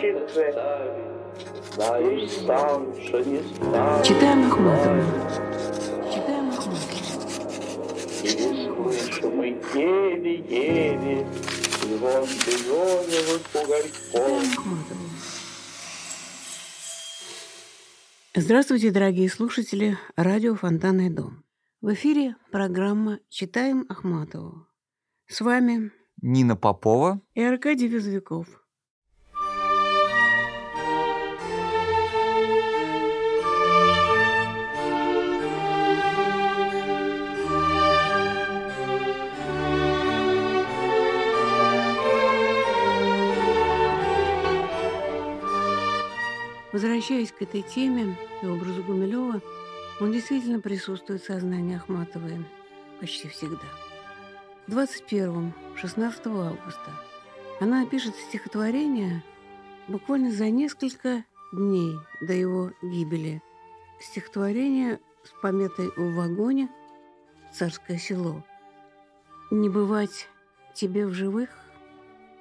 же, знаю сам, что не стану. Читаем Ахматову. Читаем Ахматову. Мы еле-еле звон бизоневых угольков. Здравствуйте, дорогие слушатели радио «Фонтанный дом». В эфире программа «Читаем Ахматову». С вами Нина Попова. и Аркадий Везвяков. Возвращаясь к этой теме и образу Гумилева, он действительно присутствует в сознании Ахматовой почти всегда. 21-16 августа она пишет стихотворение буквально за несколько дней до его гибели. Стихотворение с пометой «В вагоне. Царское село». «Не бывать тебе в живых,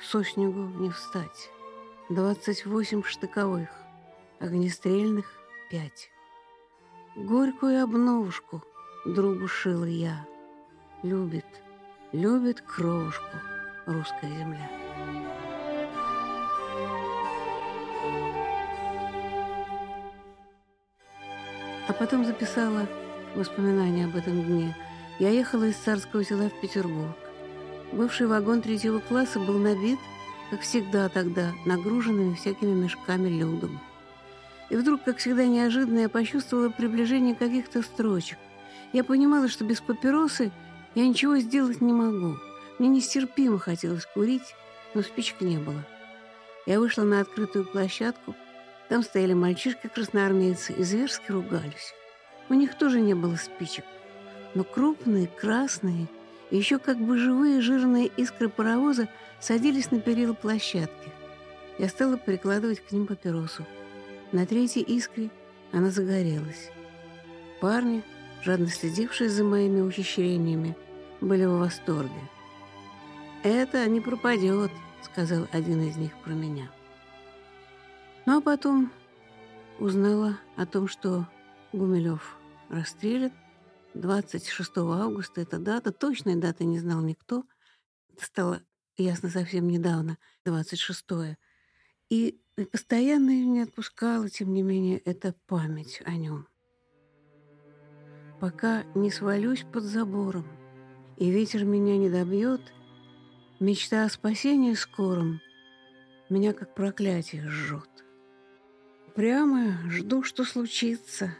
со снегу не встать. Двадцать восемь штыковых, огнестрельных пять. Горькую обновушку другу шила я. Любит, любит кровушку русская земля. А потом записала воспоминания об этом дне. Я ехала из царского села в Петербург. Бывший вагон третьего класса был набит, как всегда тогда, нагруженными всякими мешками людом. И вдруг, как всегда неожиданно, я почувствовала приближение каких-то строчек. Я понимала, что без папиросы я ничего сделать не могу. Мне нестерпимо хотелось курить, но спичек не было. Я вышла на открытую площадку. Там стояли мальчишки-красноармейцы и зверски ругались. У них тоже не было спичек. Но крупные, красные и еще как бы живые жирные искры паровоза садились на перила площадки. Я стала прикладывать к ним папиросу. На третьей искре она загорелась. Парни, жадно следившие за моими ухищрениями, были в восторге. «Это не пропадет», — сказал один из них про меня. Ну а потом узнала о том, что Гумилев расстрелян. 26 августа эта дата, точной даты не знал никто. Стало ясно совсем недавно, 26 -е. И постоянно не отпускала, тем не менее, эта память о нем. Пока не свалюсь под забором, и ветер меня не добьет, мечта о спасении скором меня как проклятие жжет. Прямо жду, что случится,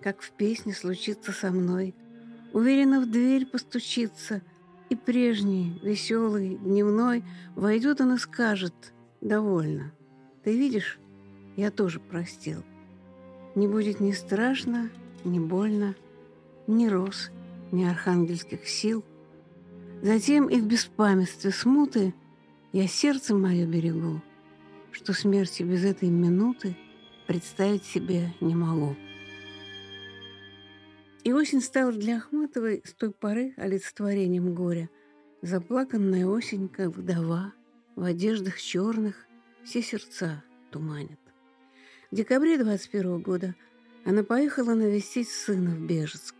как в песне случится со мной. Уверенно в дверь постучится, и прежний, веселый, дневной войдет он и скажет «довольно». Ты видишь, я тоже простил. Не будет ни страшно, ни больно, ни роз, ни архангельских сил. Затем и в беспамятстве смуты я сердце мое берегу, что смерти без этой минуты представить себе не могу. И осень стала для Ахматовой с той поры олицетворением горя. Заплаканная осень, как вдова, в одеждах черных, все сердца туманят. В декабре 21 года она поехала навестить сына в Бежецк.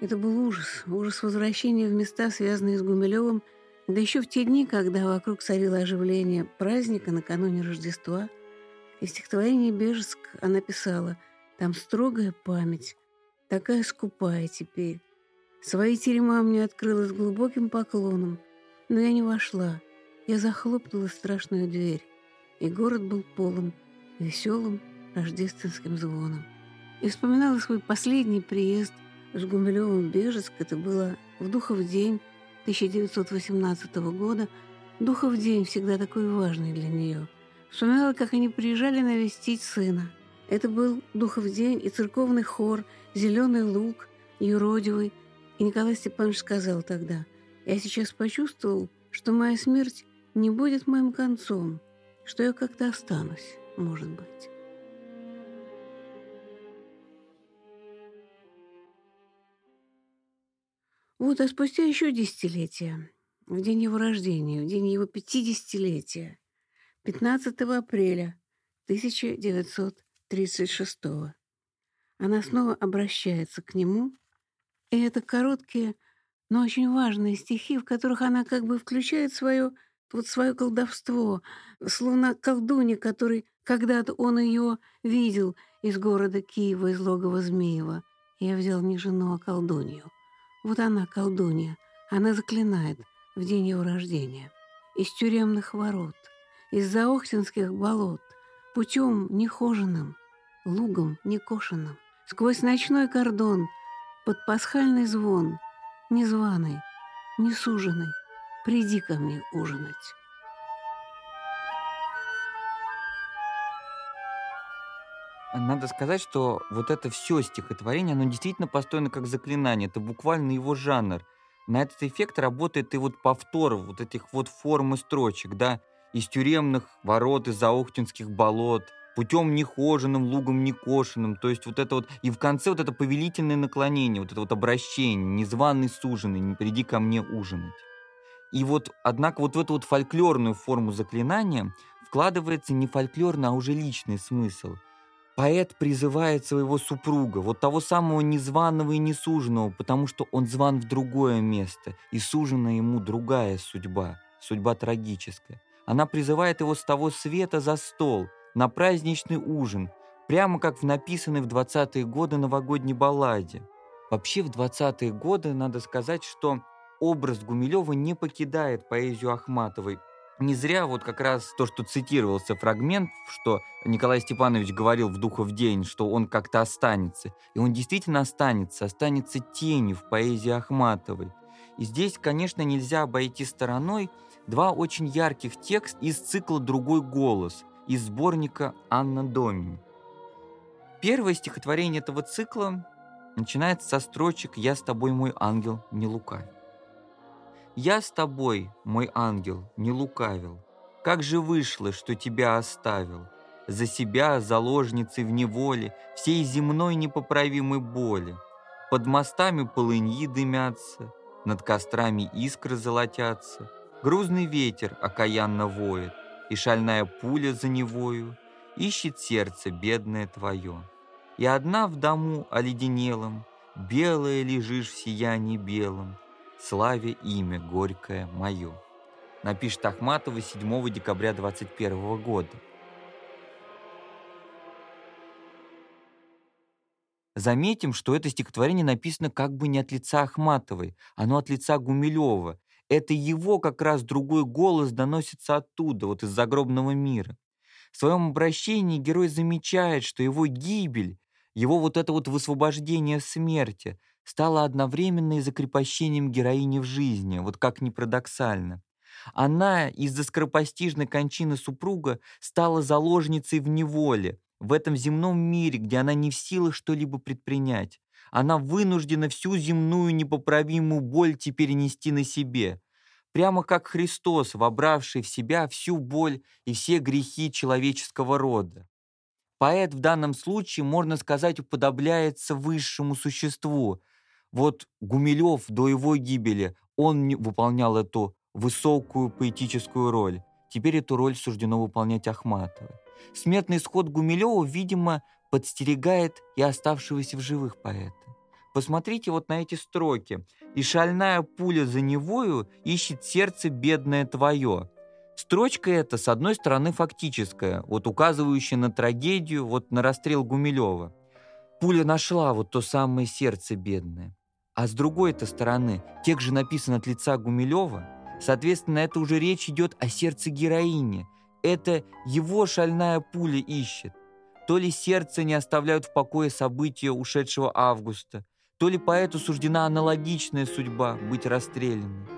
Это был ужас, ужас возвращения в места, связанные с Гумилевым, да еще в те дни, когда вокруг царило оживление праздника накануне Рождества. И в стихотворении «Бежецк» она писала «Там строгая память, такая скупая теперь. Свои терема мне открыла глубоким поклоном, но я не вошла. Я захлопнула страшную дверь, и город был полон веселым рождественским звоном. И вспоминала свой последний приезд с Гумилевым в Бежецк. Это было в Духов день 1918 года. Духов день всегда такой важный для нее. Вспоминала, как они приезжали навестить сына. Это был Духов день и церковный хор, зеленый луг, юродивый. И Николай Степанович сказал тогда, «Я сейчас почувствовал, что моя смерть не будет моим концом, что я как-то останусь, может быть». Вот, а спустя еще десятилетия, в день его рождения, в день его пятидесятилетия, 15 апреля 1936 Она снова обращается к нему, и это короткие, но очень важные стихи, в которых она как бы включает свое вот свое колдовство, словно колдунья, который когда-то он ее видел из города Киева, из логова Змеева. Я взял не жену, а колдунью. Вот она, колдунья, она заклинает в день его рождения. Из тюремных ворот, из заохтинских болот, путем нехоженным, лугом некошенным, сквозь ночной кордон, под пасхальный звон, незваный, несуженный, приди ко мне ужинать. Надо сказать, что вот это все стихотворение, оно действительно построено как заклинание. Это буквально его жанр. На этот эффект работает и вот повтор вот этих вот форм и строчек, да, из тюремных ворот, из заохтинских болот, путем нехоженным, лугом некошенным. То есть вот это вот... И в конце вот это повелительное наклонение, вот это вот обращение, незваный суженый, не приди ко мне ужинать. И вот, однако, вот в эту вот фольклорную форму заклинания вкладывается не фольклорный, а уже личный смысл. Поэт призывает своего супруга, вот того самого незваного и несуженного, потому что он зван в другое место, и сужена ему другая судьба, судьба трагическая. Она призывает его с того света за стол, на праздничный ужин, прямо как в написанной в 20-е годы новогодней балладе. Вообще в 20-е годы надо сказать, что образ Гумилева не покидает поэзию Ахматовой. Не зря вот как раз то, что цитировался фрагмент, что Николай Степанович говорил в «Духов день», что он как-то останется. И он действительно останется, останется тенью в поэзии Ахматовой. И здесь, конечно, нельзя обойти стороной два очень ярких текста из цикла «Другой голос», из сборника «Анна Домини». Первое стихотворение этого цикла начинается со строчек «Я с тобой, мой ангел, не лукавь». Я с тобой, мой ангел, не лукавил. Как же вышло, что тебя оставил? За себя, заложницей в неволе, всей земной непоправимой боли. Под мостами полыньи дымятся, над кострами искры золотятся. Грузный ветер окаянно воет, и шальная пуля за невою ищет сердце бедное твое. И одна в дому оледенелом, белая лежишь в сиянии белом, славе имя горькое мое. Напишет Ахматова 7 декабря 21 года. Заметим, что это стихотворение написано как бы не от лица Ахматовой, оно от лица Гумилева. Это его как раз другой голос доносится оттуда, вот из загробного мира. В своем обращении герой замечает, что его гибель, его вот это вот высвобождение смерти стала одновременно и закрепощением героини в жизни, вот как ни парадоксально. Она из-за скоропостижной кончины супруга стала заложницей в неволе, в этом земном мире, где она не в силах что-либо предпринять. Она вынуждена всю земную непоправимую боль теперь нести на себе. Прямо как Христос, вобравший в себя всю боль и все грехи человеческого рода. Поэт в данном случае, можно сказать, уподобляется высшему существу, вот Гумилев до его гибели, он выполнял эту высокую поэтическую роль. Теперь эту роль суждено выполнять Ахматовой. Смертный исход Гумилева, видимо, подстерегает и оставшегося в живых поэта. Посмотрите вот на эти строки. «И шальная пуля за невою ищет сердце бедное твое». Строчка эта, с одной стороны, фактическая, вот указывающая на трагедию, вот на расстрел Гумилева. Пуля нашла вот то самое сердце бедное. А с другой-то стороны, текст же написан от лица Гумилева. Соответственно, это уже речь идет о сердце героини. Это его шальная пуля ищет. То ли сердце не оставляют в покое события ушедшего августа, то ли поэту суждена аналогичная судьба быть расстрелянной.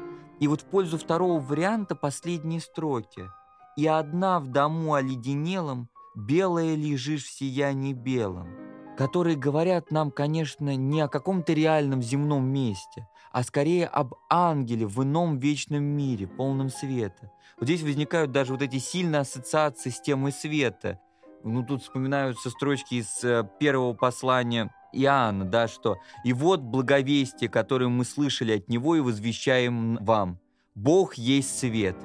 И вот в пользу второго варианта последние строки. «И одна в дому оледенелом, белая лежишь в сиянии белом» которые говорят нам, конечно, не о каком-то реальном земном месте, а скорее об ангеле в ином вечном мире, полном света. Вот здесь возникают даже вот эти сильные ассоциации с темой света. Ну, тут вспоминаются строчки из э, первого послания Иоанна, да, что «И вот благовестие, которое мы слышали от Него и возвещаем вам. Бог есть свет,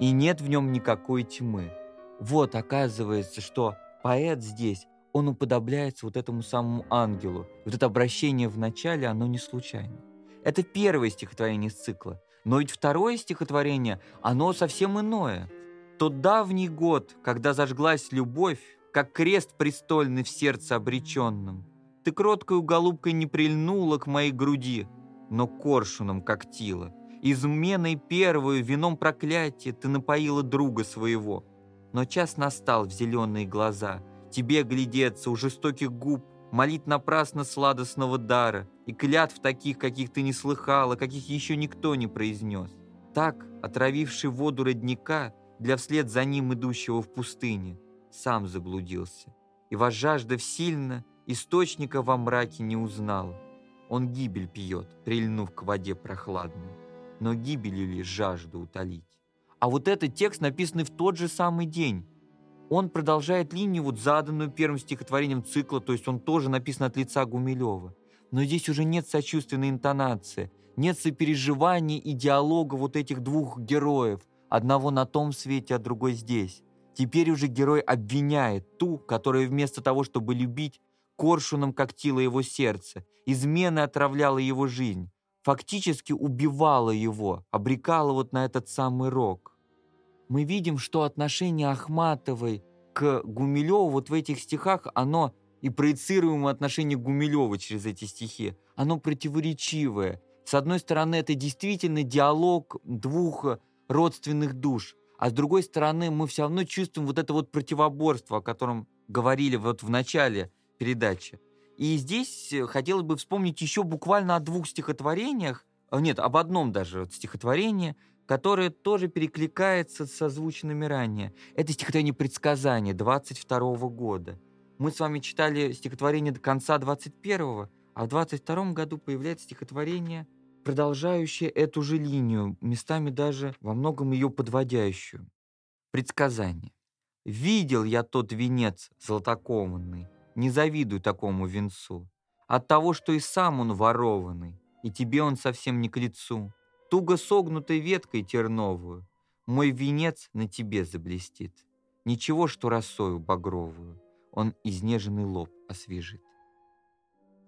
и нет в нем никакой тьмы». Вот оказывается, что поэт здесь, он уподобляется вот этому самому ангелу. Вот это обращение в начале, оно не случайно. Это первое стихотворение из цикла. Но ведь второе стихотворение, оно совсем иное. Тот давний год, когда зажглась любовь, как крест престольный в сердце обреченном. Ты кроткою голубкой не прильнула к моей груди, но коршуном когтила. Изменой первую вином проклятия ты напоила друга своего. Но час настал в зеленые глаза, тебе глядеться у жестоких губ, молить напрасно сладостного дара и клятв таких, каких ты не слыхала, каких еще никто не произнес. Так, отравивший воду родника для вслед за ним идущего в пустыне, сам заблудился. И возжаждав сильно, источника во мраке не узнал. Он гибель пьет, прильнув к воде прохладной. Но гибелью ли жажду утолить? А вот этот текст написанный в тот же самый день. Он продолжает линию, вот заданную первым стихотворением цикла, то есть он тоже написан от лица Гумилева. Но здесь уже нет сочувственной интонации, нет сопереживания и диалога вот этих двух героев, одного на том свете, а другой здесь. Теперь уже герой обвиняет ту, которая вместо того, чтобы любить, коршуном когтила его сердце, измены отравляла его жизнь, фактически убивала его, обрекала вот на этот самый рок. Мы видим, что отношение Ахматовой к Гумилеву вот в этих стихах, оно и проецируемое отношение Гумилева через эти стихи, оно противоречивое. С одной стороны, это действительно диалог двух родственных душ, а с другой стороны, мы все равно чувствуем вот это вот противоборство, о котором говорили вот в начале передачи. И здесь э, хотелось бы вспомнить еще буквально о двух стихотворениях, э, нет, об одном даже стихотворении, которое тоже перекликается с озвученными ранее. Это стихотворение «Предсказание» 22 года. Мы с вами читали стихотворение до конца 21-го, а в 22 году появляется стихотворение, продолжающее эту же линию, местами даже во многом ее подводящую. Предсказание. «Видел я тот венец золотокованный, не завидуй такому венцу. От того, что и сам он ворованный, и тебе он совсем не к лицу. Туго согнутой веткой терновую, мой венец на тебе заблестит. Ничего, что росою багровую, он изнеженный лоб освежит.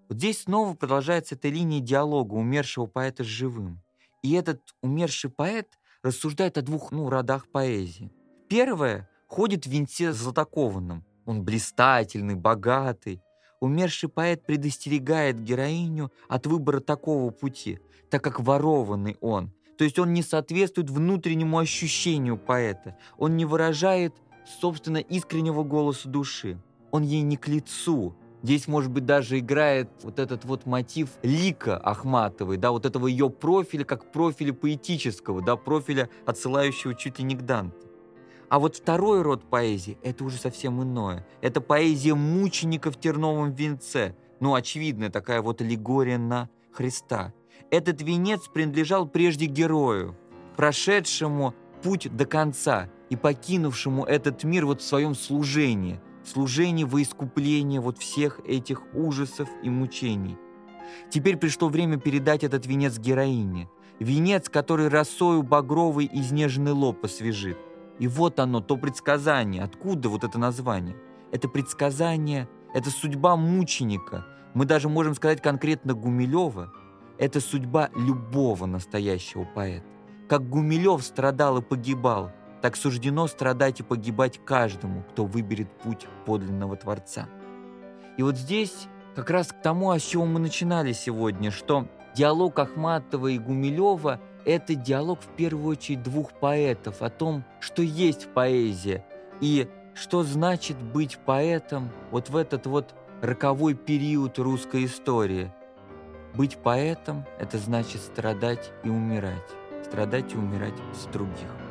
Вот здесь снова продолжается эта линия диалога умершего поэта с живым. И этот умерший поэт рассуждает о двух ну, родах поэзии. Первое ходит в венце златокованном, он блистательный, богатый. Умерший поэт предостерегает героиню от выбора такого пути, так как ворованный он. То есть он не соответствует внутреннему ощущению поэта. Он не выражает, собственно, искреннего голоса души. Он ей не к лицу. Здесь, может быть, даже играет вот этот вот мотив лика Ахматовой, да, вот этого ее профиля, как профиля поэтического, да, профиля, отсылающего чуть ли не к Данте. А вот второй род поэзии – это уже совсем иное. Это поэзия мученика в терновом венце. Ну, очевидная такая вот аллегория на Христа. Этот венец принадлежал прежде герою, прошедшему путь до конца и покинувшему этот мир вот в своем служении, служении во искупление вот всех этих ужасов и мучений. Теперь пришло время передать этот венец героине. Венец, который росою багровый изнеженный лоб освежит – и вот оно, то предсказание. Откуда вот это название? Это предсказание, это судьба мученика. Мы даже можем сказать конкретно Гумилева. Это судьба любого настоящего поэта. Как Гумилев страдал и погибал, так суждено страдать и погибать каждому, кто выберет путь подлинного Творца. И вот здесь как раз к тому, с чего мы начинали сегодня, что диалог Ахматова и Гумилева – это диалог в первую очередь двух поэтов о том, что есть поэзия и что значит быть поэтом вот в этот вот роковой период русской истории. Быть поэтом – это значит страдать и умирать, страдать и умирать с других.